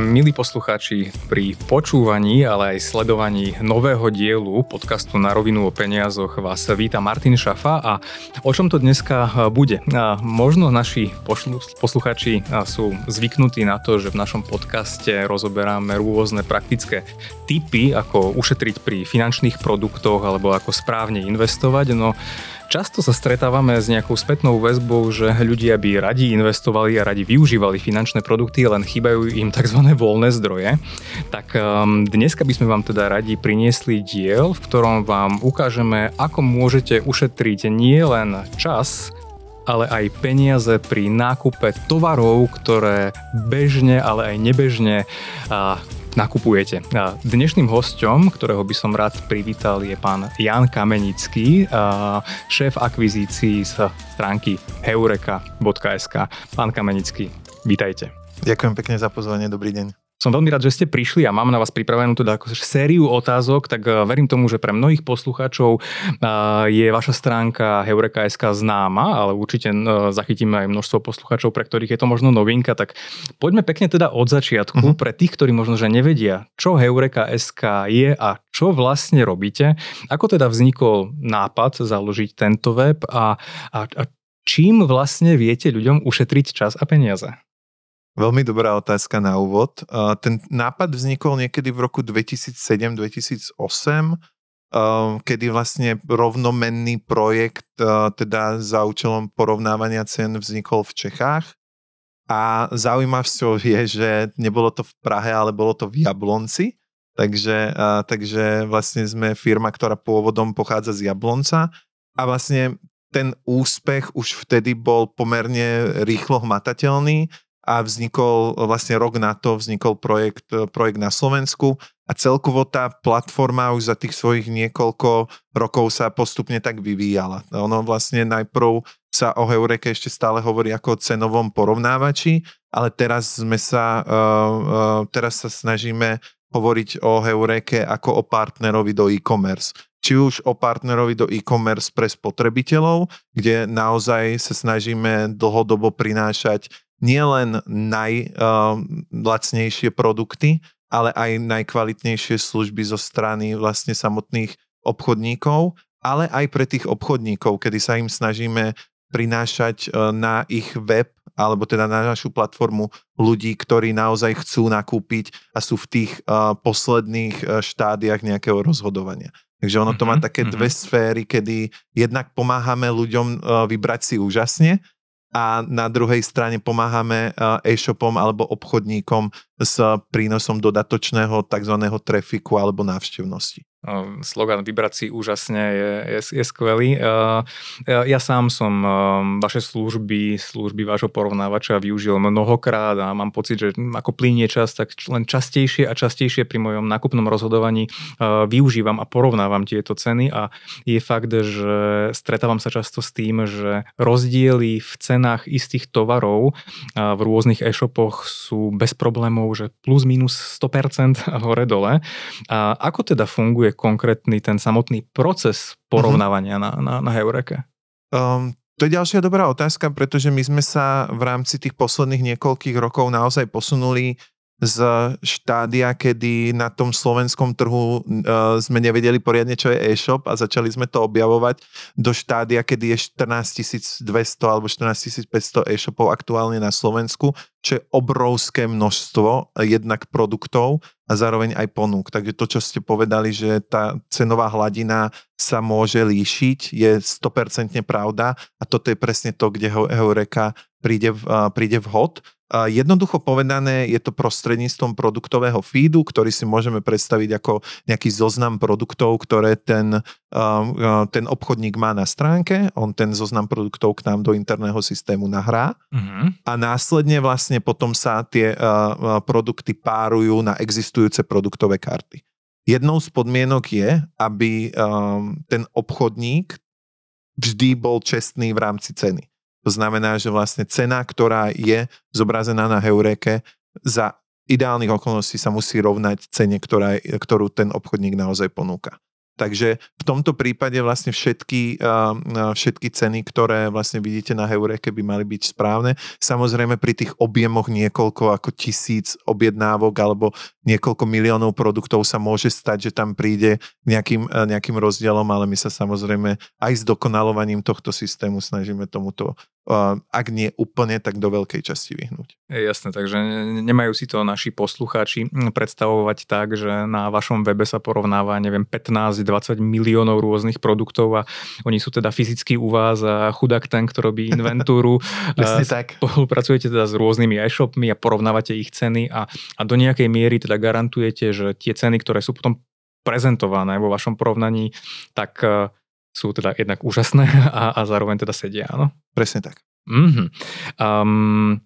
Milí poslucháči, pri počúvaní, ale aj sledovaní nového dielu podcastu Na rovinu o peniazoch vás víta Martin Šafa a o čom to dneska bude? Možno naši poslucháči sú zvyknutí na to, že v našom podcaste rozoberáme rôzne praktické typy, ako ušetriť pri finančných produktoch alebo ako správne investovať, no Často sa stretávame s nejakou spätnou väzbou, že ľudia by radi investovali a radi využívali finančné produkty, len chýbajú im tzv. voľné zdroje. Tak um, dneska by sme vám teda radi priniesli diel, v ktorom vám ukážeme, ako môžete ušetriť nie len čas, ale aj peniaze pri nákupe tovarov, ktoré bežne, ale aj nebežne nakupujete. Dnešným hostom, ktorého by som rád privítal, je pán Jan Kamenický, šéf akvizícií z stránky heureka.sk. Pán Kamenický, vítajte. Ďakujem pekne za pozvanie, dobrý deň. Som veľmi rád, že ste prišli a mám na vás pripravenú teda ako sériu otázok, tak eh, verím tomu, že pre mnohých poslucháčov eh, je vaša stránka Heureka.sk známa, ale určite eh, zachytíme aj množstvo poslucháčov, pre ktorých je to možno novinka, tak poďme pekne teda od začiatku, uh-huh. pre tých, ktorí možno že nevedia, čo Heureka.sk je a čo vlastne robíte, ako teda vznikol nápad založiť tento web a, a, a čím vlastne viete ľuďom ušetriť čas a peniaze? Veľmi dobrá otázka na úvod. Ten nápad vznikol niekedy v roku 2007-2008, kedy vlastne rovnomenný projekt teda za účelom porovnávania cien vznikol v Čechách. A zaujímavosťou je, že nebolo to v Prahe, ale bolo to v Jablonci. Takže, takže vlastne sme firma, ktorá pôvodom pochádza z Jablonca a vlastne ten úspech už vtedy bol pomerne rýchlo hmatateľný a vznikol vlastne rok na to vznikol projekt, projekt na Slovensku a celkovo tá platforma už za tých svojich niekoľko rokov sa postupne tak vyvíjala. Ono vlastne najprv sa o Heureke ešte stále hovorí ako o cenovom porovnávači, ale teraz sme sa, uh, uh, teraz sa snažíme hovoriť o Heureke ako o partnerovi do e-commerce či už o partnerovi do e-commerce pre spotrebiteľov, kde naozaj sa snažíme dlhodobo prinášať nielen najlacnejšie uh, produkty, ale aj najkvalitnejšie služby zo strany vlastne samotných obchodníkov, ale aj pre tých obchodníkov, kedy sa im snažíme prinášať uh, na ich web alebo teda na našu platformu ľudí, ktorí naozaj chcú nakúpiť a sú v tých uh, posledných uh, štádiách nejakého rozhodovania. Takže ono to má mhm, také dve mhm. sféry, kedy jednak pomáhame ľuďom uh, vybrať si úžasne a na druhej strane pomáhame e-shopom alebo obchodníkom s prínosom dodatočného tzv. trafiku alebo návštevnosti slogan vybrať si úžasne je, je, je skvelý. Ja sám som vaše služby, služby vášho porovnávača využil mnohokrát a mám pocit, že ako plinie čas, tak len častejšie a častejšie pri mojom nákupnom rozhodovaní využívam a porovnávam tieto ceny a je fakt, že stretávam sa často s tým, že rozdiely v cenách istých tovarov v rôznych e-shopoch sú bez problémov, že plus minus 100% hore dole. A ako teda funguje konkrétny ten samotný proces porovnávania uh-huh. na, na, na Heureke? Um, to je ďalšia dobrá otázka, pretože my sme sa v rámci tých posledných niekoľkých rokov naozaj posunuli z štádia, kedy na tom slovenskom trhu uh, sme nevedeli poriadne, čo je e-shop a začali sme to objavovať do štádia, kedy je 14 200 alebo 14 500 e-shopov aktuálne na Slovensku, čo je obrovské množstvo jednak produktov a zároveň aj ponúk. Takže to, čo ste povedali, že tá cenová hladina sa môže líšiť, je 100% pravda a toto je presne to, kde Heureka príde, príde vhod Jednoducho povedané, je to prostredníctvom produktového feedu, ktorý si môžeme predstaviť ako nejaký zoznam produktov, ktoré ten, ten obchodník má na stránke. On ten zoznam produktov k nám do interného systému nahrá uh-huh. a následne vlastne potom sa tie produkty párujú na existujúce produktové karty. Jednou z podmienok je, aby ten obchodník vždy bol čestný v rámci ceny. To znamená, že vlastne cena, ktorá je zobrazená na Heureke, za ideálnych okolností sa musí rovnať cene, ktorá, ktorú ten obchodník naozaj ponúka. Takže v tomto prípade vlastne všetky, všetky ceny, ktoré vlastne vidíte na Heureke by mali byť správne. Samozrejme pri tých objemoch niekoľko ako tisíc objednávok alebo niekoľko miliónov produktov sa môže stať, že tam príde nejakým, nejakým rozdielom, ale my sa samozrejme aj s dokonalovaním tohto systému snažíme tomuto ak nie úplne, tak do veľkej časti vyhnúť. Je jasné, takže nemajú si to naši poslucháči predstavovať tak, že na vašom webe sa porovnáva, neviem, 15-20 miliónov rôznych produktov a oni sú teda fyzicky u vás a chudák ten, kto robí inventúru. Presne tak. Spolupracujete teda s rôznymi e-shopmi a porovnávate ich ceny a, a do nejakej miery teda garantujete, že tie ceny, ktoré sú potom prezentované vo vašom porovnaní, tak sú teda jednak úžasné a, a zároveň teda sedia, áno? Presne tak. Mm-hmm. Um,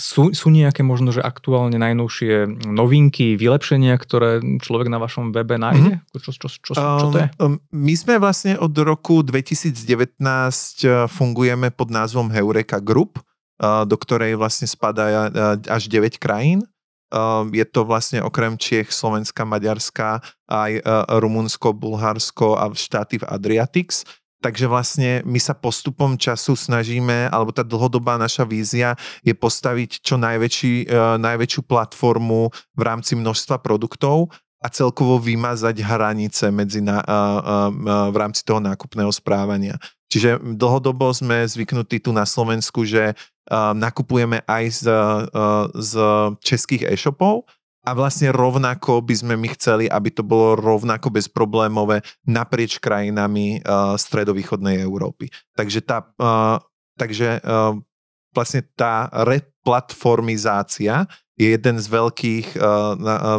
sú, sú nejaké možno, že aktuálne najnovšie novinky, vylepšenia, ktoré človek na vašom webe nájde? Mm-hmm. Čo, čo, čo, čo to je? Um, my sme vlastne od roku 2019 uh, fungujeme pod názvom Heureka Group, do ktorej vlastne spadá až 9 krajín. Ehm, je to vlastne okrem Čiech, Slovenska, Maďarska, aj e, Rumunsko, Bulharsko a štáty v Adriatix. Takže vlastne my sa postupom času snažíme, alebo tá dlhodobá naša vízia je postaviť čo najväčší, e, najväčšiu platformu v rámci množstva produktov a celkovo vymazať hranice medzi na, v rámci toho nákupného správania. Čiže dlhodobo sme zvyknutí tu na Slovensku, že nakupujeme aj z, z českých e-shopov a vlastne rovnako by sme my chceli, aby to bolo rovnako bezproblémové naprieč krajinami stredovýchodnej Európy. Takže tá, takže vlastne tá replatformizácia je jeden z veľkých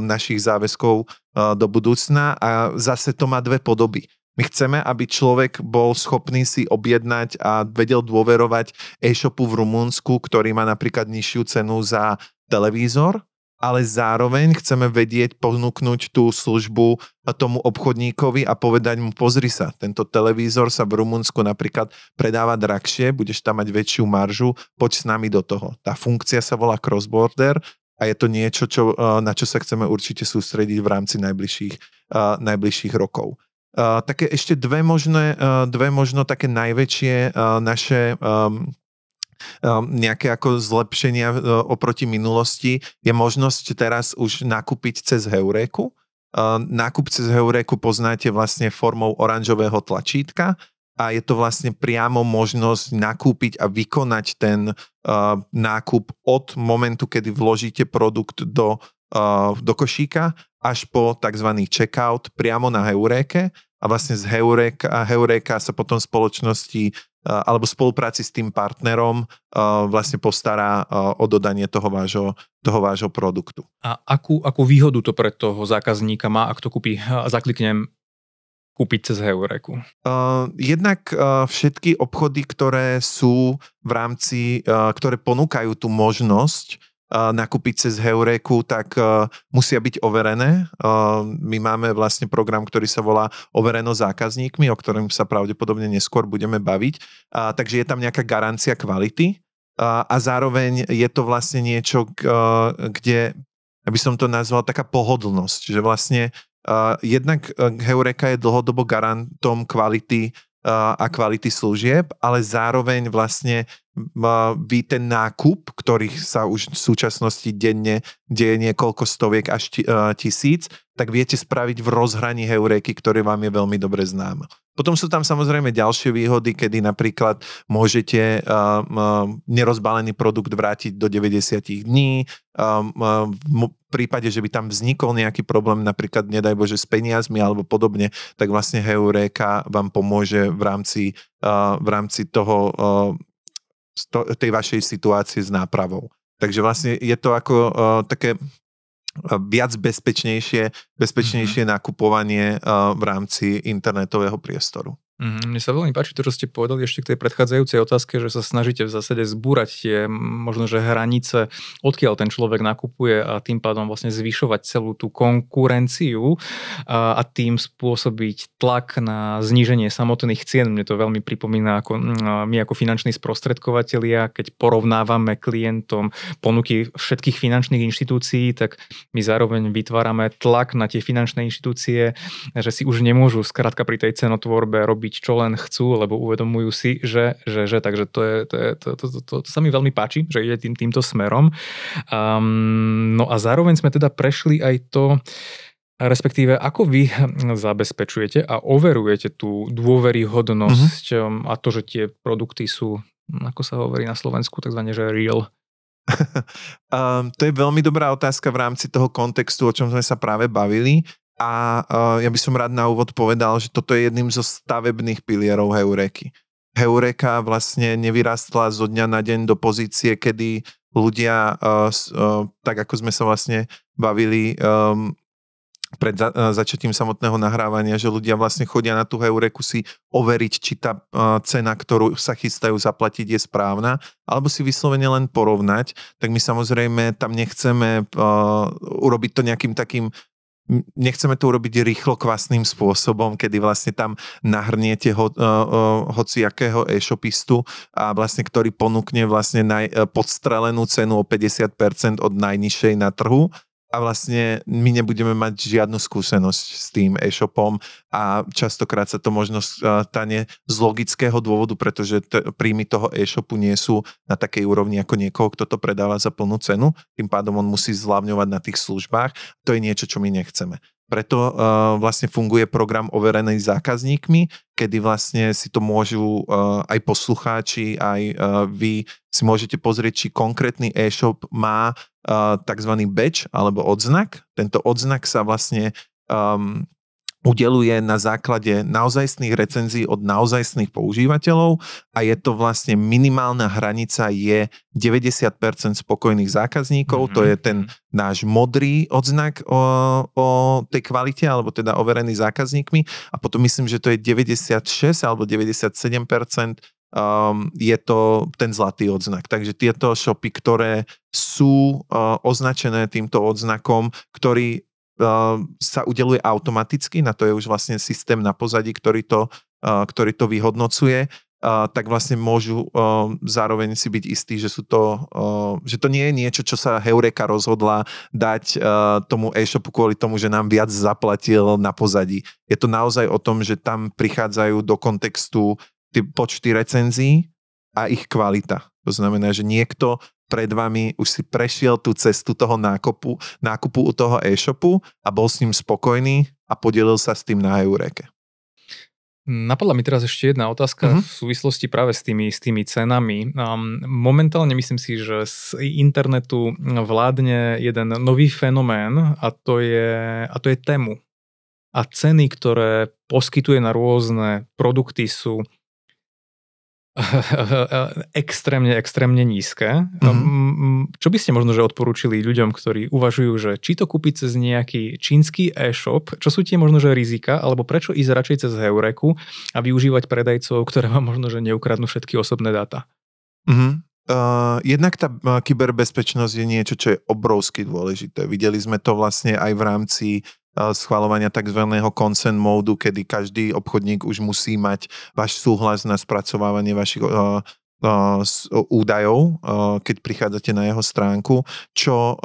našich záväzkov do budúcna a zase to má dve podoby. My chceme, aby človek bol schopný si objednať a vedel dôverovať e-shopu v Rumunsku, ktorý má napríklad nižšiu cenu za televízor, ale zároveň chceme vedieť ponúknuť tú službu tomu obchodníkovi a povedať mu, pozri sa, tento televízor sa v Rumunsku napríklad predáva drahšie, budeš tam mať väčšiu maržu, poď s nami do toho. Tá funkcia sa volá cross-border a je to niečo, čo, na čo sa chceme určite sústrediť v rámci najbližších, najbližších rokov. Uh, také ešte dve, možné, uh, dve možno také najväčšie uh, naše um, um, nejaké ako zlepšenia uh, oproti minulosti je možnosť teraz už nakúpiť cez Heuréku. Uh, nákup cez Heuréku poznáte vlastne formou oranžového tlačítka a je to vlastne priamo možnosť nakúpiť a vykonať ten uh, nákup od momentu, kedy vložíte produkt do, uh, do košíka až po tzv. checkout priamo na Heuréke a vlastne z Heureka, Heureka sa potom spoločnosti alebo spolupráci s tým partnerom vlastne postará o dodanie toho vášho, toho vášho produktu. A akú, akú výhodu to pre toho zákazníka má, ak to kúpi, zakliknem kúpiť cez Heureku? Uh, jednak uh, všetky obchody, ktoré sú v rámci, uh, ktoré ponúkajú tú možnosť nakúpiť cez Heureku, tak musia byť overené. My máme vlastne program, ktorý sa volá Overeno zákazníkmi, o ktorom sa pravdepodobne neskôr budeme baviť. Takže je tam nejaká garancia kvality a zároveň je to vlastne niečo, kde, aby som to nazval, taká pohodlnosť, že vlastne jednak Heureka je dlhodobo garantom kvality a kvality služieb, ale zároveň vlastne vy ten nákup, ktorých sa už v súčasnosti denne deje niekoľko stoviek až tisíc, tak viete spraviť v rozhraní heuréky, ktoré vám je veľmi dobre známe. Potom sú tam samozrejme ďalšie výhody, kedy napríklad môžete uh, uh, nerozbalený produkt vrátiť do 90 dní. Uh, uh, v prípade, že by tam vznikol nejaký problém, napríklad nedaj Bože s peniazmi alebo podobne, tak vlastne Heuréka vám pomôže v rámci, uh, v rámci toho, uh, tej vašej situácie s nápravou. Takže vlastne je to ako uh, také viac bezpečnejšie, bezpečnejšie mm-hmm. nakupovanie uh, v rámci internetového priestoru. Mm, mne sa veľmi páči to, čo ste povedali ešte k tej predchádzajúcej otázke, že sa snažíte v zásade zbúrať tie možno, že hranice, odkiaľ ten človek nakupuje a tým pádom vlastne zvyšovať celú tú konkurenciu a, a tým spôsobiť tlak na zníženie samotných cien. Mne to veľmi pripomína ako my ako finanční sprostredkovateľia, keď porovnávame klientom ponuky všetkých finančných inštitúcií, tak my zároveň vytvárame tlak na tie finančné inštitúcie, že si už nemôžu skrátka pri tej cenotvorbe robiť robiť, čo len chcú, lebo uvedomujú si, že, že, že takže to, je, to, je, to, to, to, to, to sa mi veľmi páči, že ide tým, týmto smerom. Um, no a zároveň sme teda prešli aj to, respektíve ako vy zabezpečujete a overujete tú dôveryhodnosť mm-hmm. a to, že tie produkty sú, ako sa hovorí na Slovensku, takzvané, že real. um, to je veľmi dobrá otázka v rámci toho kontextu, o čom sme sa práve bavili. A uh, ja by som rád na úvod povedal, že toto je jedným zo stavebných pilierov Heureky. Heureka vlastne nevyrastla zo dňa na deň do pozície, kedy ľudia, uh, uh, tak ako sme sa vlastne bavili um, pred za, samotného nahrávania, že ľudia vlastne chodia na tú heureku si overiť, či tá cena, ktorú sa chystajú zaplatiť, je správna, alebo si vyslovene len porovnať, tak my samozrejme tam nechceme uh, urobiť to nejakým takým nechceme to urobiť rýchlo kvasným spôsobom, kedy vlastne tam nahrniete ho, uh, uh, hociakého e-shopistu a vlastne ktorý ponúkne vlastne naj, uh, podstrelenú cenu o 50% od najnižšej na trhu a vlastne my nebudeme mať žiadnu skúsenosť s tým e-shopom a častokrát sa to možno stane z logického dôvodu, pretože t- príjmy toho e-shopu nie sú na takej úrovni ako niekoho, kto to predáva za plnú cenu, tým pádom on musí zľavňovať na tých službách. To je niečo, čo my nechceme. Preto uh, vlastne funguje program overený zákazníkmi, kedy vlastne si to môžu uh, aj poslucháči, aj uh, vy si môžete pozrieť, či konkrétny e-shop má uh, tzv. badge alebo odznak. Tento odznak sa vlastne um, udeluje na základe naozajstných recenzií od naozajstných používateľov a je to vlastne minimálna hranica je 90% spokojných zákazníkov, mm-hmm. to je ten mhm. náš modrý odznak o, o tej kvalite, alebo teda overený zákazníkmi a potom myslím, že to je 96 alebo 97% um, je to ten zlatý odznak. Takže tieto shopy, ktoré sú uh, označené týmto odznakom, ktorý sa udeluje automaticky, na to je už vlastne systém na pozadí, ktorý to, ktorý to vyhodnocuje, tak vlastne môžu zároveň si byť istí, že, sú to, že to nie je niečo, čo sa Heureka rozhodla dať tomu e-shopu kvôli tomu, že nám viac zaplatil na pozadí. Je to naozaj o tom, že tam prichádzajú do kontextu tie počty recenzií a ich kvalita. To znamená, že niekto pred vami už si prešiel tú cestu toho nákupu, nákupu u toho e-shopu a bol s ním spokojný a podelil sa s tým na Eureke. Napadla mi teraz ešte jedna otázka uh-huh. v súvislosti práve s tými, s tými cenami. Um, momentálne myslím si, že z internetu vládne jeden nový fenomén a to je, a to je tému. A ceny, ktoré poskytuje na rôzne produkty sú extrémne, extrémne nízke. Mm-hmm. Čo by ste možno že odporúčili ľuďom, ktorí uvažujú, že či to kúpiť cez nejaký čínsky e-shop, čo sú tie možno že rizika, alebo prečo ísť radšej cez Heureku a využívať predajcov, ktoré vám možno že neukradnú všetky osobné dáta? Mm-hmm. Uh, jednak tá uh, kyberbezpečnosť je niečo, čo je obrovsky dôležité. Videli sme to vlastne aj v rámci schvalovania tzv. consent módu, kedy každý obchodník už musí mať váš súhlas na spracovávanie vašich údajov, keď prichádzate na jeho stránku, čo,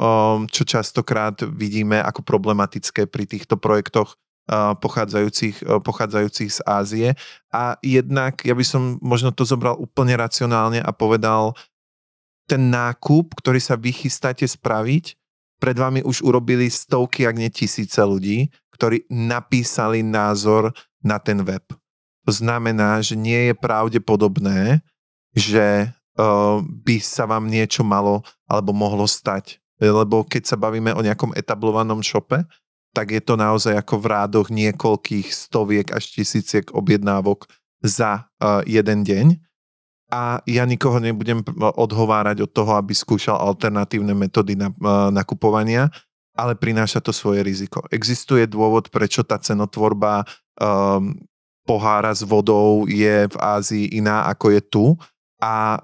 čo častokrát vidíme ako problematické pri týchto projektoch pochádzajúcich, pochádzajúcich z Ázie. A jednak, ja by som možno to zobral úplne racionálne a povedal, ten nákup, ktorý sa vy chystáte spraviť, pred vami už urobili stovky, ak nie tisíce ľudí, ktorí napísali názor na ten web. To znamená, že nie je pravdepodobné, že uh, by sa vám niečo malo alebo mohlo stať. Lebo keď sa bavíme o nejakom etablovanom šope, tak je to naozaj ako v rádoch niekoľkých stoviek až tisíciek objednávok za uh, jeden deň a ja nikoho nebudem odhovárať od toho, aby skúšal alternatívne metódy na, nakupovania, ale prináša to svoje riziko. Existuje dôvod, prečo tá cenotvorba um, pohára s vodou je v Ázii iná ako je tu a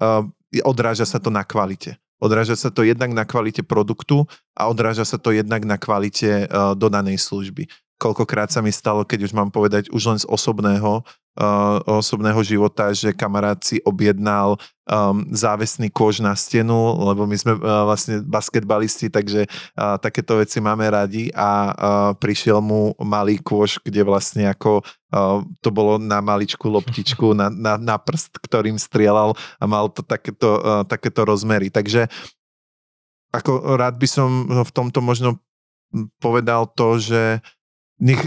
odráža sa to na kvalite. Odráža sa to jednak na kvalite produktu a odráža sa to jednak na kvalite dodanej služby. Koľkokrát sa mi stalo, keď už mám povedať už len z osobného, uh, osobného života, že kamarát si objednal um, závesný kôž na stenu, lebo my sme uh, vlastne basketbalisti, takže uh, takéto veci máme radi a uh, prišiel mu malý kôž, kde vlastne ako uh, to bolo na maličku loptičku, na, na, na prst, ktorým strieľal a mal to takéto, uh, takéto rozmery. Takže ako rád by som v tomto možno povedal to, že nech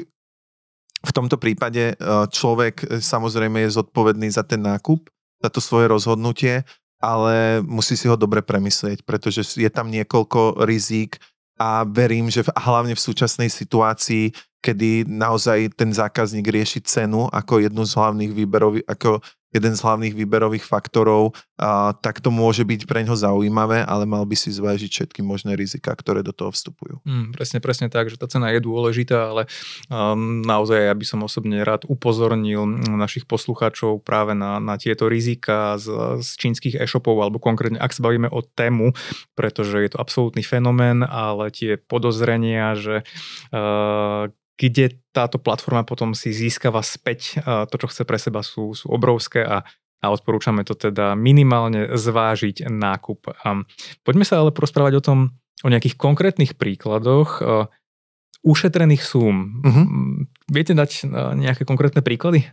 v tomto prípade e, človek e, samozrejme je zodpovedný za ten nákup, za to svoje rozhodnutie, ale musí si ho dobre premyslieť, pretože je tam niekoľko rizík a verím, že v, hlavne v súčasnej situácii, kedy naozaj ten zákazník rieši cenu ako jednu z hlavných výberových, ako jeden z hlavných výberových faktorov, a, tak to môže byť pre ňo zaujímavé, ale mal by si zvážiť všetky možné rizika, ktoré do toho vstupujú. Mm, presne, presne tak, že tá cena je dôležitá, ale um, naozaj ja by som osobne rád upozornil našich poslucháčov práve na, na tieto rizika z, z čínskych e-shopov, alebo konkrétne, ak sa bavíme o tému, pretože je to absolútny fenomén, ale tie podozrenia, že uh, kde táto platforma potom si získava späť to, čo chce pre seba, sú, sú obrovské a, a odporúčame to teda minimálne zvážiť nákup. Poďme sa ale porozprávať o tom, o nejakých konkrétnych príkladoch ušetrených súm. Uh-huh. Viete dať nejaké konkrétne príklady?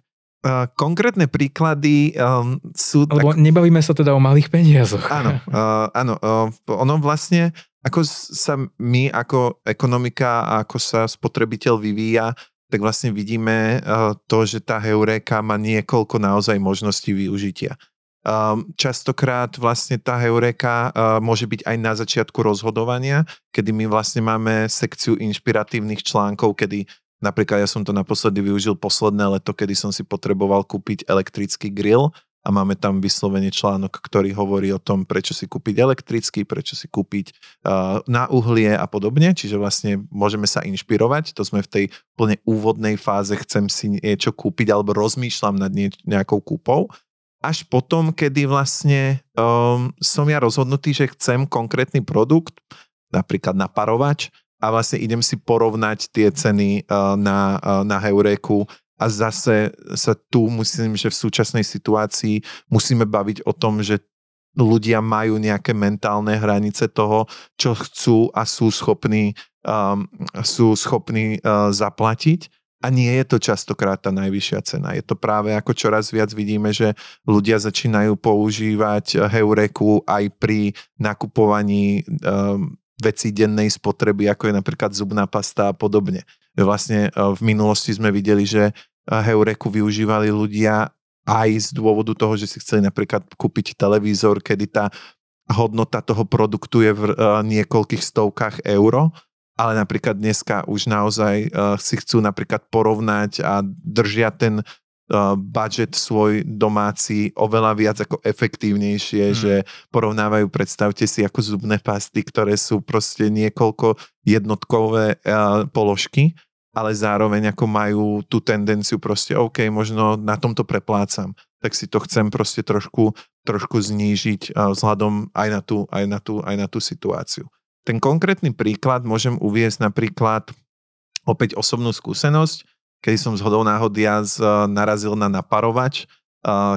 Konkrétne príklady um, sú... Lebo tak... nebavíme sa teda o malých peniazoch. Áno, uh, áno uh, ono vlastne ako sa my ako ekonomika a ako sa spotrebiteľ vyvíja, tak vlastne vidíme eh, to, že tá heuréka má niekoľko naozaj možností využitia. Ehm, častokrát vlastne tá heuréka eh, môže byť aj na začiatku rozhodovania, kedy my vlastne máme sekciu inšpiratívnych článkov, kedy napríklad ja som to naposledy využil posledné leto, kedy som si potreboval kúpiť elektrický grill a máme tam vyslovene článok, ktorý hovorí o tom, prečo si kúpiť elektrický, prečo si kúpiť uh, na uhlie a podobne, čiže vlastne môžeme sa inšpirovať, to sme v tej plne úvodnej fáze, chcem si niečo kúpiť alebo rozmýšľam nad nie, nejakou kúpou, až potom, kedy vlastne um, som ja rozhodnutý, že chcem konkrétny produkt, napríklad naparovač, a vlastne idem si porovnať tie ceny uh, na, uh, na Heuréku a zase sa tu myslím, že v súčasnej situácii musíme baviť o tom, že ľudia majú nejaké mentálne hranice toho, čo chcú a sú schopní, um, sú schopní uh, zaplatiť. A nie je to častokrát tá najvyššia cena. Je to práve ako čoraz viac vidíme, že ľudia začínajú používať heureku aj pri nakupovaní um, vecí dennej spotreby, ako je napríklad zubná pasta a podobne. Vlastne e, v minulosti sme videli, že e, Heureku využívali ľudia aj z dôvodu toho, že si chceli napríklad kúpiť televízor, kedy tá hodnota toho produktu je v e, niekoľkých stovkách euro, ale napríklad dneska už naozaj si chcú napríklad porovnať a držia ten budget svoj domáci oveľa viac ako efektívnejšie, hmm. že porovnávajú, predstavte si, ako zubné pasty, ktoré sú proste niekoľko jednotkové položky ale zároveň ako majú tú tendenciu proste, OK, možno na tomto preplácam, tak si to chcem proste trošku, trošku znížiť vzhľadom aj na, tú, aj, na tú, aj na tú situáciu. Ten konkrétny príklad môžem uviezť napríklad opäť osobnú skúsenosť, keď som z hodou náhodia z, narazil na naparovač,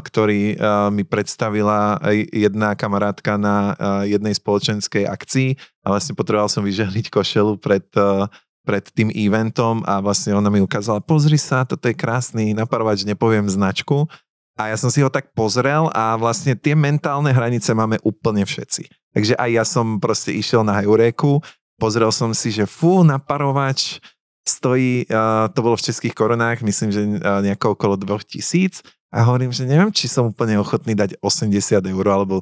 ktorý mi predstavila jedna kamarátka na jednej spoločenskej akcii a vlastne potreboval som vyžehliť košelu pred pred tým eventom a vlastne ona mi ukázala, pozri sa, toto je krásny naparovač, nepoviem značku. A ja som si ho tak pozrel a vlastne tie mentálne hranice máme úplne všetci. Takže aj ja som proste išiel na Heuréku, pozrel som si, že fú, naparovač stojí, to bolo v českých korunách, myslím, že nejako okolo 2000 a hovorím, že neviem, či som úplne ochotný dať 80 eur alebo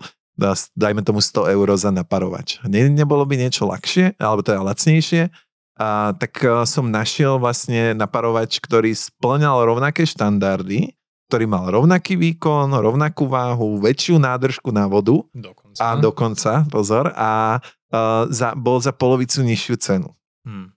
dajme tomu 100 eur za naparovač. Ne, nebolo by niečo ľahšie, alebo teda lacnejšie, a, tak som našiel vlastne naparovač, ktorý splňal rovnaké štandardy, ktorý mal rovnaký výkon, rovnakú váhu, väčšiu nádržku na vodu. Dokonca. A dokonca, pozor, a, a za, bol za polovicu nižšiu cenu. Hmm.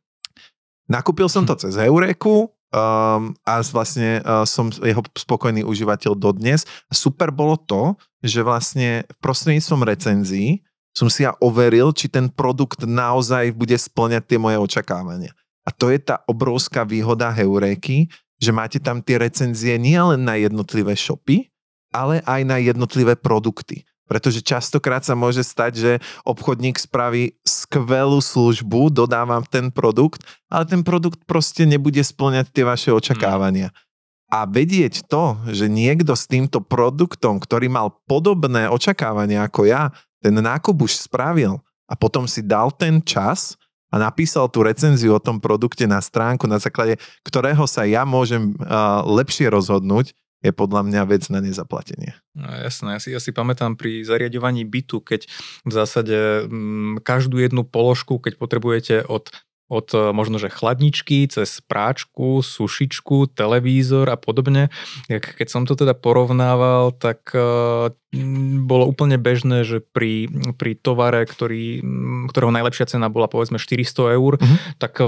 Nakúpil som to hm. cez Eureku, um, a vlastne uh, som jeho spokojný užívateľ dodnes. Super bolo to, že vlastne prostredníctvom recenzií som si ja overil, či ten produkt naozaj bude splňať tie moje očakávania. A to je tá obrovská výhoda Heuréky, že máte tam tie recenzie nielen na jednotlivé shopy, ale aj na jednotlivé produkty. Pretože častokrát sa môže stať, že obchodník spraví skvelú službu, dodávam ten produkt, ale ten produkt proste nebude splňať tie vaše očakávania. A vedieť to, že niekto s týmto produktom, ktorý mal podobné očakávania ako ja, ten nákup už spravil a potom si dal ten čas a napísal tú recenziu o tom produkte na stránku, na základe ktorého sa ja môžem uh, lepšie rozhodnúť, je podľa mňa vec na nezaplatenie. No, jasné, ja si, ja si pamätám pri zariadovaní bytu, keď v zásade m, mm, každú jednu položku, keď potrebujete od od e, možno, že chladničky, cez práčku, sušičku, televízor a podobne. Keď som to teda porovnával, tak uh, bolo úplne bežné, že pri, pri tovare, ktorý, ktorého najlepšia cena bola povedzme 400 eur, uh-huh. tak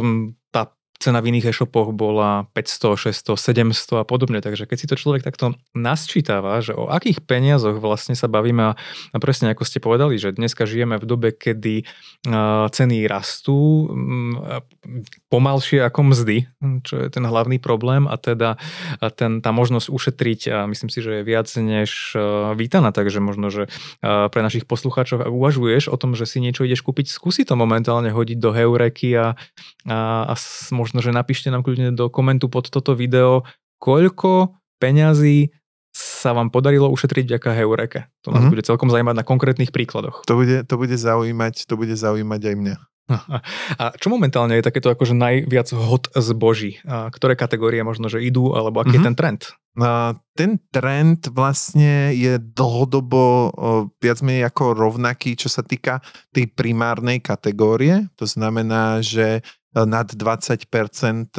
tá cena v iných e-shopoch bola 500, 600, 700 a podobne. Takže keď si to človek takto nasčítava, že o akých peniazoch vlastne sa bavíme a, presne ako ste povedali, že dneska žijeme v dobe, kedy ceny rastú um, pomalšie ako mzdy, čo je ten hlavný problém a teda ten, tá možnosť ušetriť a myslím si, že je viac než vítaná, takže možno, že pre našich poslucháčov, uvažuješ o tom, že si niečo ideš kúpiť, skúsi to momentálne hodiť do Heureky a, a, a možno možno, že napíšte nám kľudne do komentu pod toto video, koľko peňazí sa vám podarilo ušetriť vďaka Heureke. To nás mm-hmm. bude celkom zaujímať na konkrétnych príkladoch. To bude, to bude zaujímať, to bude zaujímať aj mňa. A čo momentálne je takéto akože najviac hot zboží? A ktoré kategórie možno, že idú, alebo aký mm-hmm. je mhm. ten trend? A ten trend vlastne je dlhodobo viac menej ako rovnaký, čo sa týka tej primárnej kategórie. To znamená, že nad 20%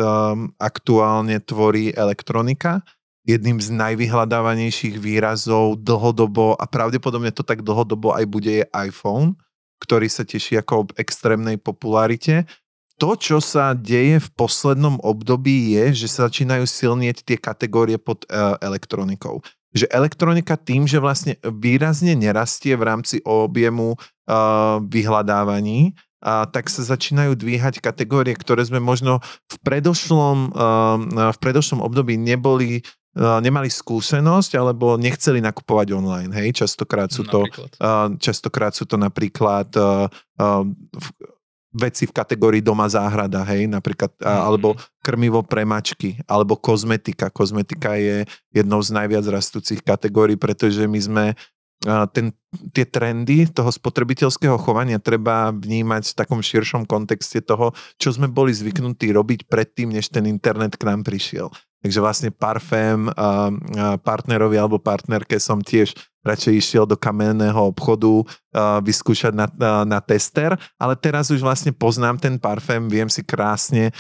um, aktuálne tvorí elektronika. Jedným z najvyhľadávanejších výrazov dlhodobo a pravdepodobne to tak dlhodobo aj bude je iPhone, ktorý sa teší ako extrémnej popularite. To, čo sa deje v poslednom období je, že sa začínajú silnieť tie kategórie pod uh, elektronikou. Že elektronika tým, že vlastne výrazne nerastie v rámci objemu uh, vyhľadávaní, a tak sa začínajú dvíhať kategórie, ktoré sme možno v predošlom, v predošlom období neboli nemali skúsenosť alebo nechceli nakupovať online. Hej? Častokrát sú to, častokrát sú to napríklad veci v kategórii doma záhrada, hej, napríklad, mm-hmm. alebo krmivo pre mačky, alebo kozmetika. Kozmetika je jednou z najviac rastúcich kategórií, pretože my sme ten, tie trendy toho spotrebiteľského chovania treba vnímať v takom širšom kontexte toho, čo sme boli zvyknutí robiť predtým, než ten internet k nám prišiel. Takže vlastne parfém partnerovi alebo partnerke som tiež radšej išiel do kamenného obchodu vyskúšať na, na tester, ale teraz už vlastne poznám ten parfém, viem si krásne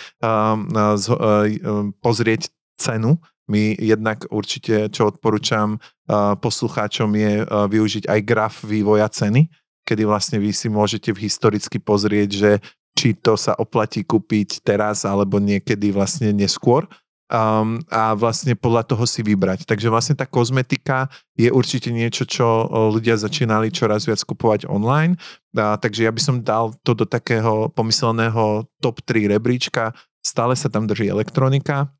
pozrieť cenu my jednak určite, čo odporúčam uh, poslucháčom, je uh, využiť aj graf vývoja ceny, kedy vlastne vy si môžete historicky pozrieť, že či to sa oplatí kúpiť teraz alebo niekedy vlastne neskôr um, a vlastne podľa toho si vybrať. Takže vlastne tá kozmetika je určite niečo, čo ľudia začínali čoraz viac kupovať online. A, takže ja by som dal to do takého pomyselného top 3 rebríčka. Stále sa tam drží elektronika,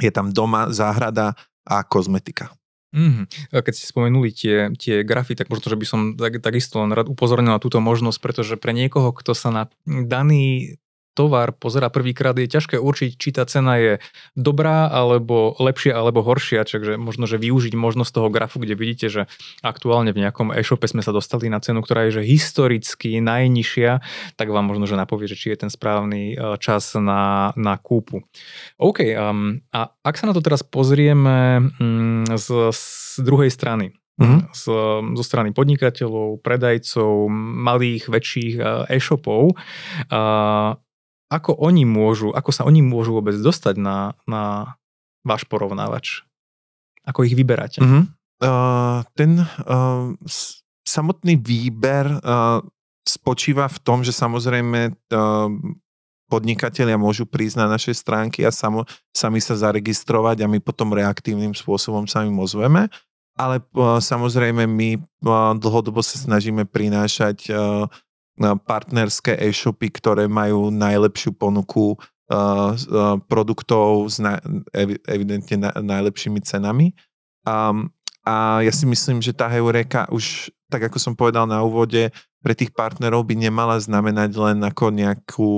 je tam doma, záhrada a kozmetika. Mm-hmm. Keď ste spomenuli tie, tie grafy, tak možno, že by som tak, takisto len rád upozornil na túto možnosť, pretože pre niekoho, kto sa na daný tovar pozera prvýkrát, je ťažké určiť, či tá cena je dobrá, alebo lepšia, alebo horšia. Takže možno, že využiť možnosť toho grafu, kde vidíte, že aktuálne v nejakom e-shope sme sa dostali na cenu, ktorá je že historicky najnižšia, tak vám možno, že napovie, že či je ten správny e, čas na, na kúpu. OK, um, a ak sa na to teraz pozrieme um, z, z druhej strany, Mm-hmm. Z, zo strany podnikateľov, predajcov, malých, väčších e, e-shopov. Uh, ako oni môžu, ako sa oni môžu vôbec dostať na, na váš porovnávač? Ako ich vyberáte? Uh-huh. Uh, ten uh, samotný výber uh, spočíva v tom, že samozrejme uh, podnikatelia môžu prísť na naše stránky a samo, sami sa zaregistrovať a my potom reaktívnym spôsobom sa im ozveme. Ale uh, samozrejme my uh, dlhodobo sa snažíme prinášať uh, partnerské e-shopy, ktoré majú najlepšiu ponuku uh, uh, produktov s na, evidentne na, najlepšími cenami. Um, a ja si myslím, že tá Heureka už, tak ako som povedal na úvode, pre tých partnerov by nemala znamenať len ako nejakú,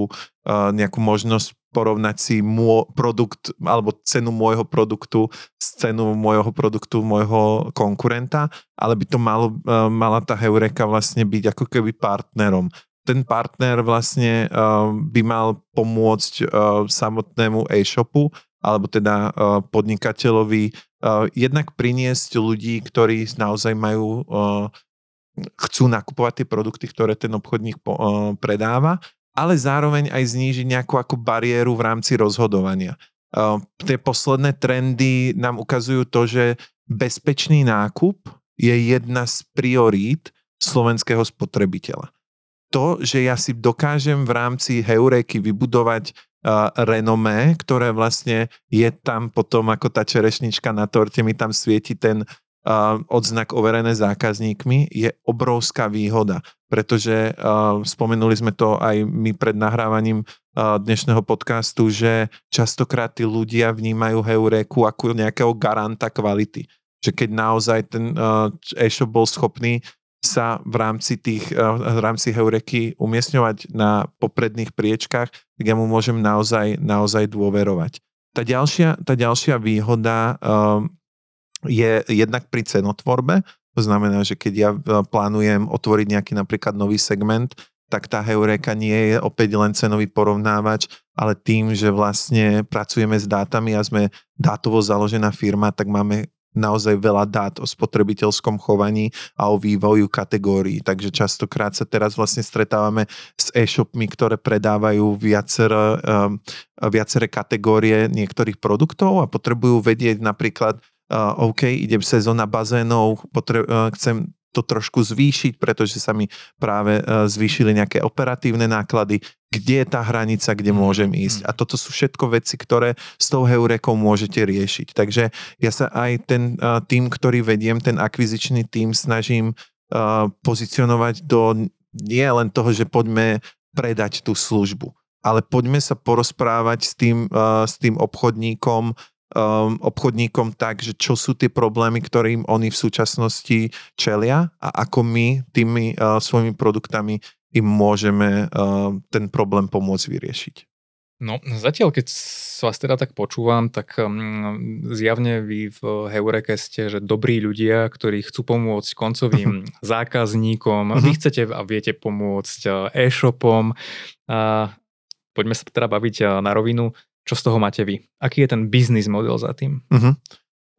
uh, nejakú možnosť porovnať si môj produkt alebo cenu môjho produktu s cenu môjho produktu môjho konkurenta, ale by to malo, uh, mala tá Heureka vlastne byť ako keby partnerom. Ten partner vlastne uh, by mal pomôcť uh, samotnému e-shopu alebo teda podnikateľovi jednak priniesť ľudí, ktorí naozaj majú chcú nakupovať tie produkty, ktoré ten obchodník predáva, ale zároveň aj znížiť nejakú ako bariéru v rámci rozhodovania. Uh, tie posledné trendy nám ukazujú to, že bezpečný nákup je jedna z priorít slovenského spotrebiteľa. To, že ja si dokážem v rámci Heureky vybudovať uh, renomé, ktoré vlastne je tam potom ako tá čerešnička na torte, mi tam svieti ten odznak overené zákazníkmi je obrovská výhoda, pretože spomenuli sme to aj my pred nahrávaním dnešného podcastu, že častokrát tí ľudia vnímajú Heureku ako nejakého garanta kvality. Že keď naozaj ten e-shop bol schopný sa v rámci, tých, v rámci Heureky umiestňovať na popredných priečkách, tak ja mu môžem naozaj, naozaj dôverovať. Tá ďalšia, tá ďalšia výhoda je jednak pri cenotvorbe, to znamená, že keď ja e, plánujem otvoriť nejaký napríklad nový segment, tak tá Heureka nie je opäť len cenový porovnávač, ale tým, že vlastne pracujeme s dátami a sme dátovo založená firma, tak máme naozaj veľa dát o spotrebiteľskom chovaní a o vývoju kategórií. Takže častokrát sa teraz vlastne stretávame s e-shopmi, ktoré predávajú viacere, um, viaceré kategórie niektorých produktov a potrebujú vedieť napríklad, uh, OK, idem sezóna bazénov, potre- uh, chcem to trošku zvýšiť, pretože sa mi práve uh, zvýšili nejaké operatívne náklady, kde je tá hranica, kde mhm, môžem ísť. Mhm. A toto sú všetko veci, ktoré s tou heurekou môžete riešiť. Takže ja sa aj ten uh, tým, ktorý vediem, ten akvizičný tým, snažím uh, pozicionovať do nie len toho, že poďme predať tú službu, ale poďme sa porozprávať s tým, s tým obchodníkom, um, obchodníkom tak, že čo sú tie problémy, ktorým oni v súčasnosti čelia a ako my tými uh, svojimi produktami im môžeme uh, ten problém pomôcť vyriešiť. No, zatiaľ, keď vás teda tak počúvam, tak um, zjavne vy v Heureke ste, že dobrí ľudia, ktorí chcú pomôcť koncovým zákazníkom. Uh-huh. Vy chcete a viete pomôcť uh, e-shopom. Uh, poďme sa teda baviť uh, na rovinu. Čo z toho máte vy? Aký je ten biznis model za tým? Uh-huh.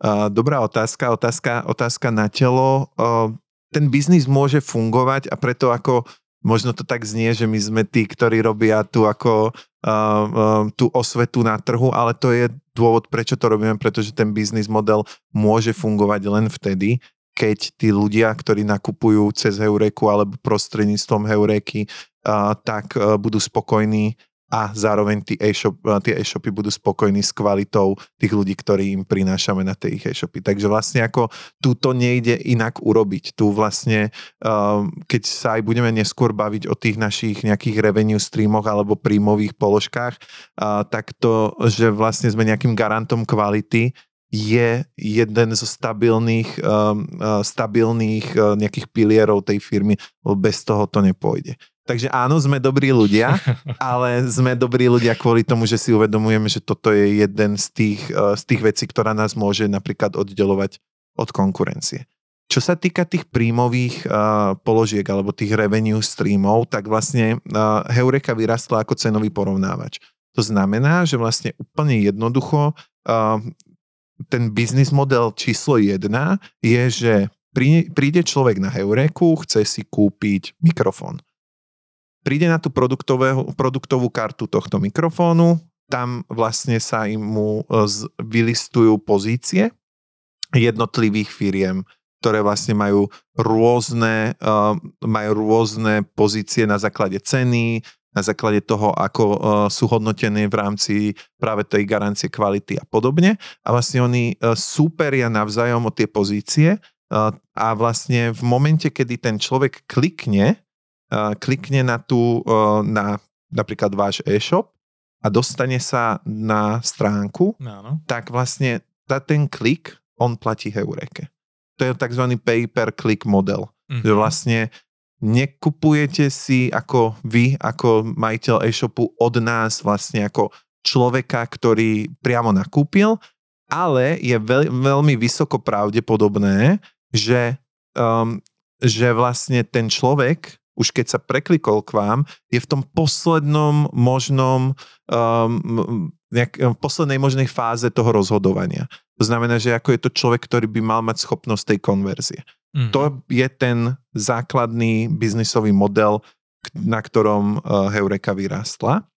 Uh, dobrá otázka, otázka, otázka na telo. Uh, ten biznis môže fungovať a preto ako možno to tak znie, že my sme tí, ktorí robia tu ako uh, uh, tú osvetu na trhu, ale to je dôvod, prečo to robíme, pretože ten biznis model môže fungovať len vtedy, keď tí ľudia, ktorí nakupujú cez Heureku alebo prostredníctvom Heureky, uh, tak uh, budú spokojní a zároveň tí e-shop, tie e-shopy budú spokojní s kvalitou tých ľudí, ktorí im prinášame na tie ich e-shopy. Takže vlastne ako tu to nejde inak urobiť. Tu vlastne, um, keď sa aj budeme neskôr baviť o tých našich nejakých revenue streamoch alebo príjmových položkách, uh, tak to, že vlastne sme nejakým garantom kvality, je jeden zo stabilných, stabilných nejakých pilierov tej firmy, lebo bez toho to nepôjde. Takže áno, sme dobrí ľudia, ale sme dobrí ľudia kvôli tomu, že si uvedomujeme, že toto je jeden z tých, eh, z tých vecí, ktorá nás môže napríklad oddelovať od konkurencie. Čo sa týka tých príjmových uh, položiek alebo tých revenue streamov, tak vlastne uh, Heureka vyrastla ako cenový porovnávač. To znamená, že vlastne úplne jednoducho uh, ten biznis model číslo jedna je, že príde človek na Heureku, chce si kúpiť mikrofón príde na tú produktovú kartu tohto mikrofónu, tam vlastne sa im mu e, vylistujú pozície jednotlivých firiem, ktoré vlastne majú rôzne, uh, majú rôzne pozície na základe ceny, na základe toho, ako uh, sú hodnotené v rámci práve tej garancie kvality a podobne. A vlastne oni súperia navzájom o tie pozície a vlastne v momente, kedy ten človek klikne, klikne na tú, na napríklad váš e-shop a dostane sa na stránku, Áno. tak vlastne za ten klik on platí Heureke. To je tzv. pay-per-click model. Mm-hmm. Že vlastne nekupujete si ako vy, ako majiteľ e-shopu od nás vlastne ako človeka, ktorý priamo nakúpil, ale je veľ, veľmi vysoko pravdepodobné, že, um, že vlastne ten človek, už keď sa preklikol k vám, je v tom poslednom možnom um, nejak, v poslednej možnej fáze toho rozhodovania. To znamená, že ako je to človek, ktorý by mal mať schopnosť tej konverzie. Mm-hmm. To je ten základný biznisový model, na ktorom uh, Heureka vyrástla.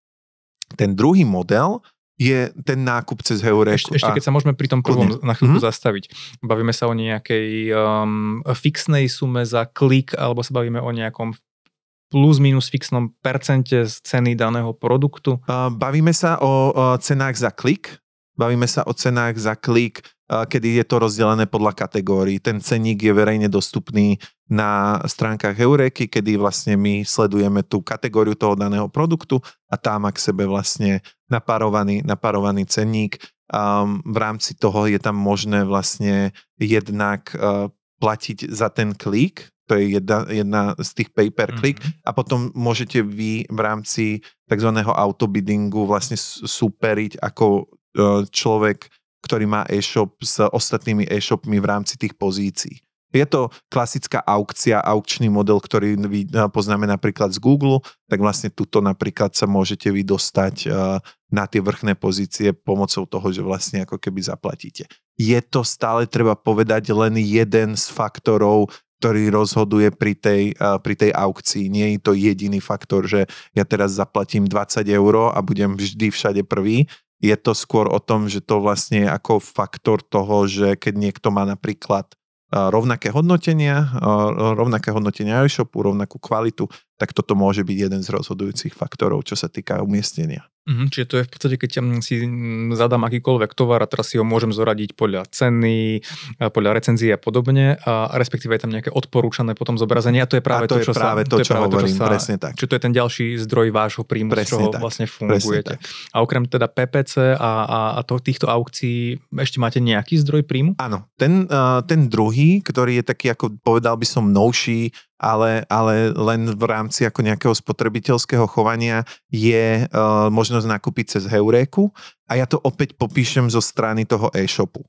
Ten druhý model je ten nákup cez Heureku. Ešte, ešte keď sa môžeme pri tom prvom na chvíľku mm-hmm. zastaviť. Bavíme sa o nejakej um, fixnej sume za klik, alebo sa bavíme o nejakom plus minus fixnom percente z ceny daného produktu? Bavíme sa o, cenách za klik, bavíme sa o cenách za klik, kedy je to rozdelené podľa kategórií. Ten cenník je verejne dostupný na stránkach Eureky, kedy vlastne my sledujeme tú kategóriu toho daného produktu a tam má k sebe vlastne napárovaný cenník. Um, v rámci toho je tam možné vlastne jednak platiť za ten klik, to je jedna, jedna z tých pay per click mm-hmm. a potom môžete vy v rámci tzv. autobiddingu vlastne superiť ako uh, človek ktorý má e-shop s ostatnými e-shopmi v rámci tých pozícií. Je to klasická aukcia, aukčný model, ktorý vy poznáme napríklad z Google, tak vlastne tuto napríklad sa môžete vy dostať na tie vrchné pozície pomocou toho, že vlastne ako keby zaplatíte. Je to stále, treba povedať, len jeden z faktorov, ktorý rozhoduje pri tej, pri tej aukcii. Nie je to jediný faktor, že ja teraz zaplatím 20 eur a budem vždy všade prvý je to skôr o tom, že to vlastne je ako faktor toho, že keď niekto má napríklad rovnaké hodnotenia, rovnaké hodnotenia e-shopu, rovnakú kvalitu, tak toto môže byť jeden z rozhodujúcich faktorov, čo sa týka umiestnenia. Mm, čiže to je v podstate, keď si zadám akýkoľvek tovar a teraz si ho môžem zoradiť podľa ceny, podľa recenzie a podobne, a respektíve je tam nejaké odporúčané potom zobrazenie a to je práve a to, to, čo je práve sa, to, čo, hovorím, to, čo sa, presne tak. Čiže to je ten ďalší zdroj vášho príjmu, presne z čoho tak, vlastne fungujete. A okrem teda PPC a, a, a to, týchto aukcií ešte máte nejaký zdroj príjmu? Áno, ten, uh, ten druhý, ktorý je taký, ako povedal by som, novší, ale, ale len v rámci ako nejakého spotrebiteľského chovania je uh, možnosť nakúpiť cez Heuréku. A ja to opäť popíšem zo strany toho e-shopu.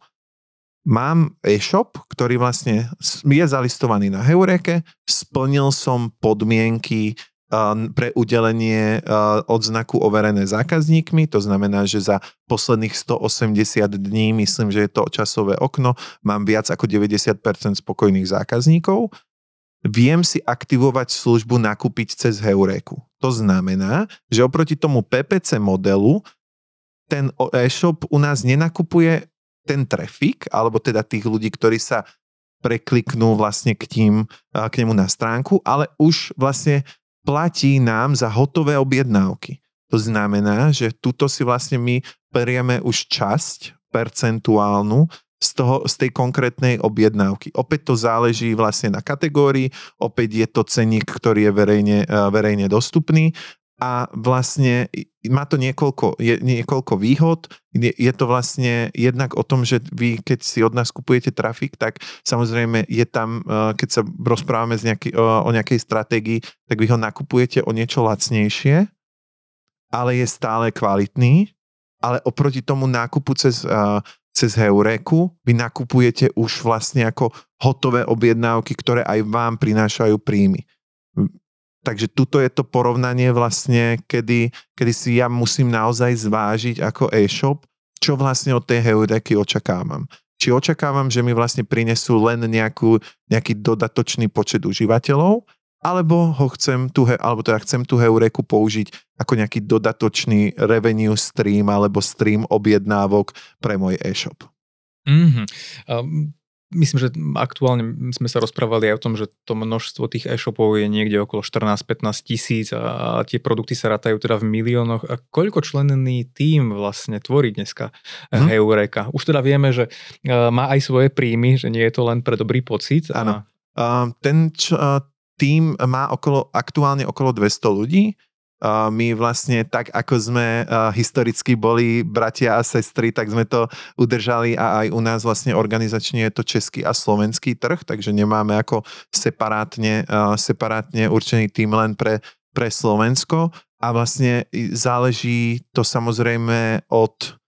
Mám e-shop, ktorý vlastne je zalistovaný na Heureke, splnil som podmienky uh, pre udelenie uh, odznaku overené zákazníkmi, to znamená, že za posledných 180 dní, myslím, že je to časové okno, mám viac ako 90% spokojných zákazníkov viem si aktivovať službu nakúpiť cez Heuréku. To znamená, že oproti tomu PPC modelu ten e-shop u nás nenakupuje ten trafik, alebo teda tých ľudí, ktorí sa prekliknú vlastne k, tým, k nemu na stránku, ale už vlastne platí nám za hotové objednávky. To znamená, že tuto si vlastne my berieme už časť percentuálnu z, toho, z tej konkrétnej objednávky. Opäť to záleží vlastne na kategórii, opäť je to ceník, ktorý je verejne, e, verejne dostupný a vlastne má to niekoľko, je, niekoľko výhod. Je, je to vlastne jednak o tom, že vy, keď si od nás kupujete trafik, tak samozrejme je tam, e, keď sa rozprávame z nejaký, o, o nejakej stratégii, tak vy ho nakupujete o niečo lacnejšie, ale je stále kvalitný, ale oproti tomu nákupu cez uh, cez Heuréku vy nakupujete už vlastne ako hotové objednávky, ktoré aj vám prinášajú príjmy. Takže tuto je to porovnanie vlastne, kedy, kedy si ja musím naozaj zvážiť ako e-shop, čo vlastne od tej Heuréky očakávam. Či očakávam, že mi vlastne prinesú len nejakú, nejaký dodatočný počet užívateľov, alebo ho chcem tu, alebo teda chcem tú heureku použiť ako nejaký dodatočný revenue stream alebo stream objednávok pre môj e-shop. Mm-hmm. Um, myslím, že aktuálne sme sa rozprávali aj o tom, že to množstvo tých e-shopov je niekde okolo 14-15 tisíc a tie produkty sa rátajú teda v miliónoch. A koľko členený tým vlastne tvorí dneska hmm. Heureka? Už teda vieme, že má aj svoje príjmy, že nie je to len pre dobrý pocit. Áno. A... ten č- tým má okolo, aktuálne okolo 200 ľudí. My vlastne tak, ako sme historicky boli bratia a sestry, tak sme to udržali a aj u nás vlastne organizačne je to český a slovenský trh, takže nemáme ako separátne, separátne určený tým len pre, pre Slovensko. A vlastne záleží to samozrejme od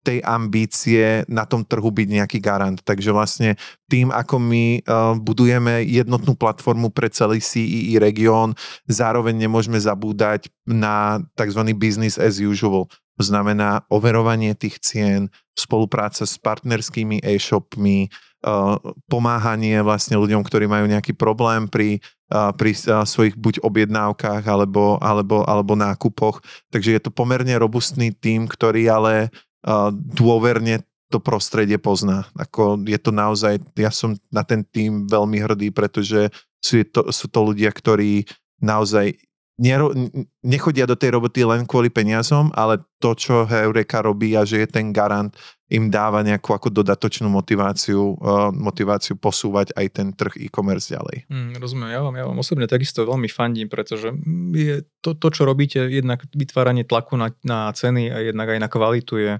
tej ambície na tom trhu byť nejaký garant. Takže vlastne tým, ako my uh, budujeme jednotnú platformu pre celý CEE e región, zároveň nemôžeme zabúdať na tzv. business as usual. To znamená overovanie tých cien, spolupráca s partnerskými e-shopmi, uh, pomáhanie vlastne ľuďom, ktorí majú nejaký problém pri, uh, pri svojich buď objednávkach alebo, alebo, alebo nákupoch. Takže je to pomerne robustný tým, ktorý ale dôverne to prostredie pozná. Ako je to naozaj, ja som na ten tým veľmi hrdý, pretože sú to, sú to ľudia, ktorí naozaj nero, nechodia do tej roboty len kvôli peniazom, ale to, čo Heureka robí a že je ten garant, im dáva nejakú ako dodatočnú motiváciu, uh, motiváciu posúvať aj ten trh e-commerce ďalej. Mm, rozumiem, ja vám, ja vám osobne takisto veľmi fandím, pretože je to, to, čo robíte, jednak vytváranie tlaku na, na ceny a jednak aj na kvalitu je,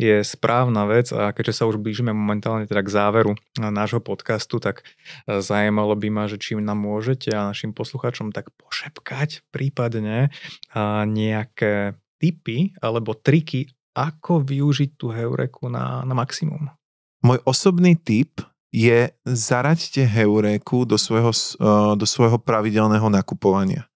je správna vec a keďže sa už blížime momentálne teda k záveru nášho podcastu, tak e, zajímalo by ma, že čím nám môžete a našim poslucháčom tak pošepkať prípadne nejaké tipy alebo triky, ako využiť tú heureku na, na maximum? Môj osobný tip je zaraďte heureku do svojho, do svojho pravidelného nakupovania.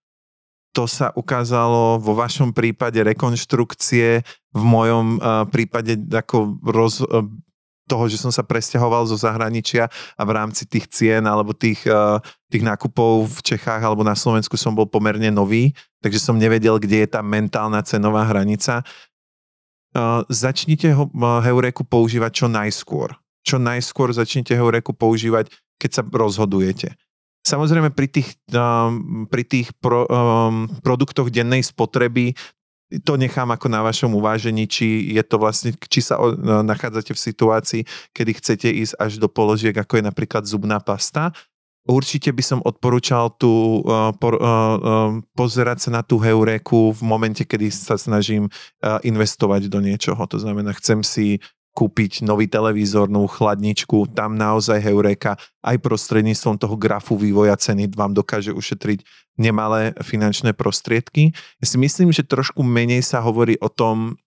To sa ukázalo vo vašom prípade rekonštrukcie, v mojom prípade ako roz, toho, že som sa presťahoval zo zahraničia a v rámci tých cien alebo tých, tých nákupov v Čechách alebo na Slovensku som bol pomerne nový, takže som nevedel, kde je tá mentálna cenová hranica začnite ho, používať čo najskôr. Čo najskôr začnite Heureku používať, keď sa rozhodujete. Samozrejme pri tých, pri tých pro, produktoch dennej spotreby to nechám ako na vašom uvážení, či je to vlastne, či sa nachádzate v situácii, kedy chcete ísť až do položiek, ako je napríklad zubná pasta, Určite by som odporúčal tu uh, por, uh, uh, pozerať sa na tú heuréku v momente, kedy sa snažím uh, investovať do niečoho. To znamená, chcem si kúpiť nový televízor, novú chladničku, tam naozaj Heureka aj prostredníctvom toho grafu vývoja ceny vám dokáže ušetriť nemalé finančné prostriedky. Ja si myslím, že trošku menej sa hovorí o tom,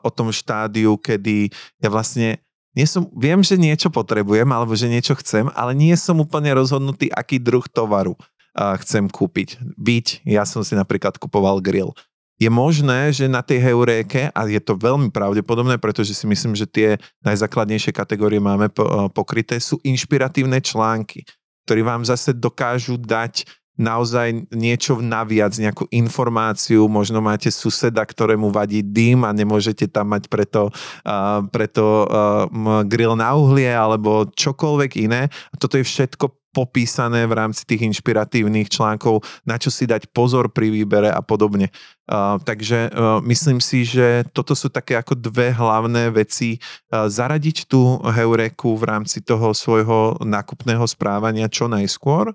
o tom štádiu, kedy ja vlastne nie som, viem, že niečo potrebujem alebo že niečo chcem, ale nie som úplne rozhodnutý, aký druh tovaru uh, chcem kúpiť. Byť, ja som si napríklad kupoval grill. Je možné, že na tej heuréke, a je to veľmi pravdepodobné, pretože si myslím, že tie najzákladnejšie kategórie máme pokryté, sú inšpiratívne články, ktorí vám zase dokážu dať naozaj niečo naviac, nejakú informáciu, možno máte suseda, ktorému vadí dym a nemôžete tam mať preto, uh, preto uh, grill na uhlie alebo čokoľvek iné. Toto je všetko popísané v rámci tých inšpiratívnych článkov, na čo si dať pozor pri výbere a podobne. Uh, takže uh, myslím si, že toto sú také ako dve hlavné veci. Uh, zaradiť tú heureku v rámci toho svojho nákupného správania čo najskôr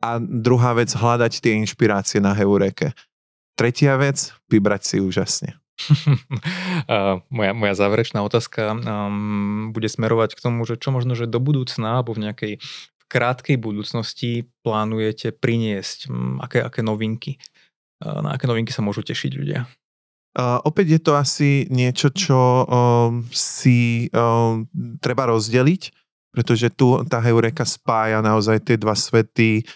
a druhá vec, hľadať tie inšpirácie na Heureke. Tretia vec, vybrať si úžasne. uh, moja, moja záverečná otázka um, bude smerovať k tomu, že čo možno, že do budúcna alebo v nejakej krátkej budúcnosti plánujete priniesť, um, aké, aké novinky, uh, na aké novinky sa môžu tešiť ľudia? Uh, opäť je to asi niečo, čo um, si um, treba rozdeliť, pretože tu tá Heureka spája naozaj tie dva svety,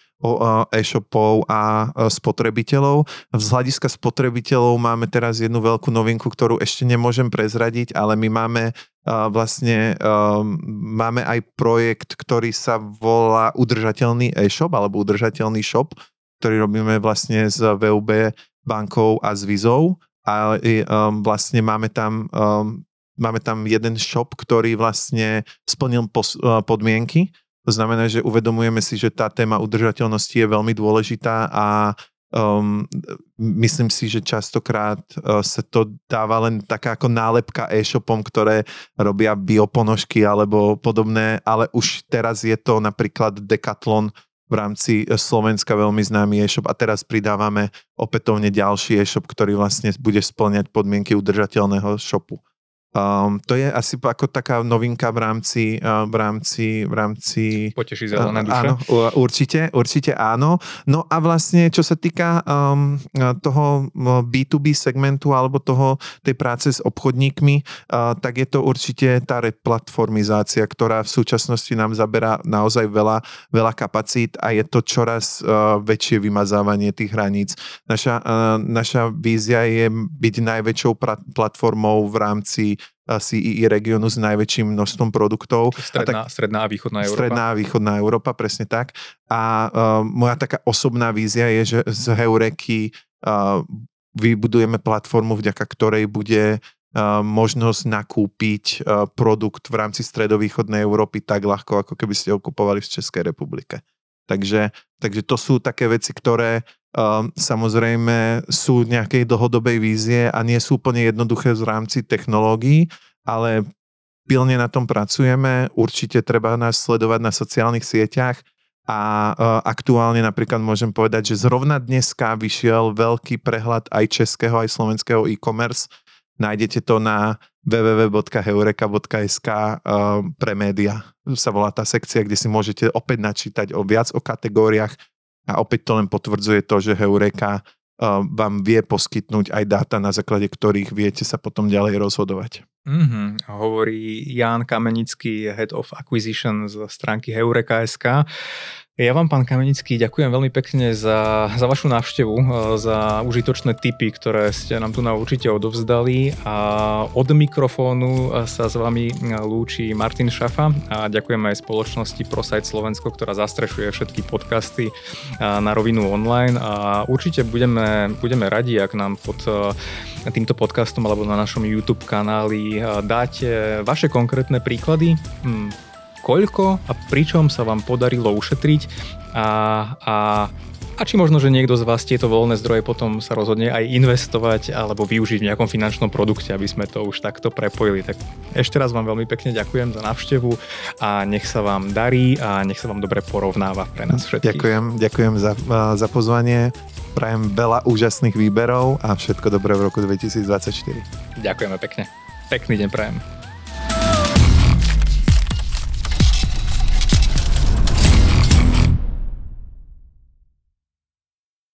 e-shopov a spotrebiteľov. Z hľadiska spotrebiteľov máme teraz jednu veľkú novinku, ktorú ešte nemôžem prezradiť, ale my máme vlastne máme aj projekt, ktorý sa volá udržateľný e-shop alebo udržateľný shop, ktorý robíme vlastne s VUB bankou a s Vizou a vlastne máme tam máme tam jeden shop, ktorý vlastne splnil podmienky. To znamená, že uvedomujeme si, že tá téma udržateľnosti je veľmi dôležitá a Um, myslím si, že častokrát uh, sa to dáva len taká ako nálepka e-shopom, ktoré robia bioponožky alebo podobné, ale už teraz je to napríklad Decathlon v rámci Slovenska veľmi známy e-shop a teraz pridávame opätovne ďalší e-shop, ktorý vlastne bude splňať podmienky udržateľného shopu. Um, to je asi ako taká novinka v rámci, uh, v rámci, v rámci... Poteší zelená duša. Áno, určite, určite áno. No a vlastne, čo sa týka um, toho B2B segmentu alebo toho, tej práce s obchodníkmi, uh, tak je to určite tá replatformizácia, ktorá v súčasnosti nám zaberá naozaj veľa, veľa kapacít a je to čoraz uh, väčšie vymazávanie tých hraníc. Naša, uh, naša vízia je byť najväčšou pra- platformou v rámci CEE regiónu s najväčším množstvom produktov. Stredná, a tak, stredná a východná Európa. Stredná a východná Európa, presne tak. A uh, moja taká osobná vízia je, že z Heureky uh, vybudujeme platformu, vďaka ktorej bude uh, možnosť nakúpiť uh, produkt v rámci stredovýchodnej Európy tak ľahko, ako keby ste ho kupovali v Českej republike. Takže, takže to sú také veci, ktoré um, samozrejme sú nejakej dlhodobej vízie a nie sú úplne jednoduché v rámci technológií, ale pilne na tom pracujeme. Určite treba nás sledovať na sociálnych sieťach a uh, aktuálne napríklad môžem povedať, že zrovna dneska vyšiel veľký prehľad aj českého, aj slovenského e-commerce. Nájdete to na www.heureka.sk pre média. Sa volá tá sekcia, kde si môžete opäť načítať o viac o kategóriách a opäť to len potvrdzuje to, že Heureka vám vie poskytnúť aj dáta, na základe ktorých viete sa potom ďalej rozhodovať. Mm-hmm. Hovorí Jan Kamenický, Head of Acquisition z stránky Heureka.sk. Ja vám, pán Kamenický, ďakujem veľmi pekne za, za vašu návštevu, e, za užitočné tipy, ktoré ste nám tu na určite odovzdali. A od mikrofónu sa s vami lúči Martin Šafa. A ďakujem aj spoločnosti ProSite Slovensko, ktorá zastrešuje všetky podcasty e, na rovinu online. A určite budeme, budeme radi, ak nám pod e, týmto podcastom alebo na našom YouTube kanáli dáte vaše konkrétne príklady. Hm, koľko a pričom sa vám podarilo ušetriť a, a a či možno, že niekto z vás tieto voľné zdroje potom sa rozhodne aj investovať alebo využiť v nejakom finančnom produkte, aby sme to už takto prepojili. Tak ešte raz vám veľmi pekne ďakujem za návštevu a nech sa vám darí a nech sa vám dobre porovnáva pre nás všetkých. Ďakujem, ďakujem za, za pozvanie. Prajem veľa úžasných výberov a všetko dobré v roku 2024. Ďakujeme pekne. Pekný deň prajem.